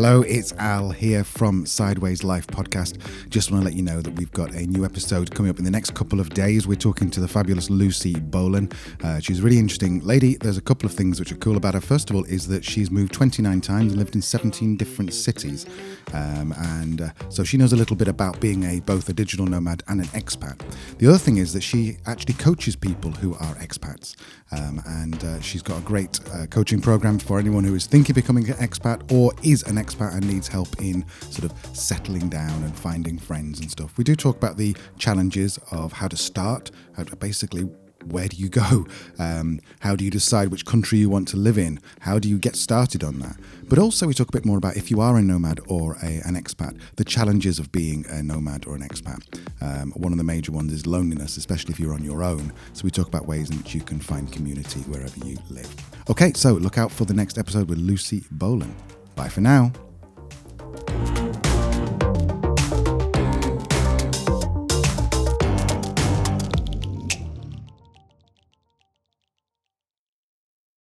Hello, it's Al here from Sideways Life podcast. Just want to let you know that we've got a new episode coming up in the next couple of days. We're talking to the fabulous Lucy Bolin. Uh, she's a really interesting lady. There's a couple of things which are cool about her. First of all, is that she's moved 29 times and lived in 17 different cities. Um, and uh, so she knows a little bit about being a both a digital nomad and an expat. The other thing is that she actually coaches people who are expats. Um, and uh, she's got a great uh, coaching program for anyone who is thinking of becoming an expat or is an expat and needs help in sort of settling down and finding friends and stuff. We do talk about the challenges of how to start, how to basically where do you go? Um, how do you decide which country you want to live in? How do you get started on that? But also, we talk a bit more about if you are a nomad or a, an expat, the challenges of being a nomad or an expat. Um, one of the major ones is loneliness, especially if you're on your own. So, we talk about ways in which you can find community wherever you live. Okay, so look out for the next episode with Lucy Bolin. Bye for now.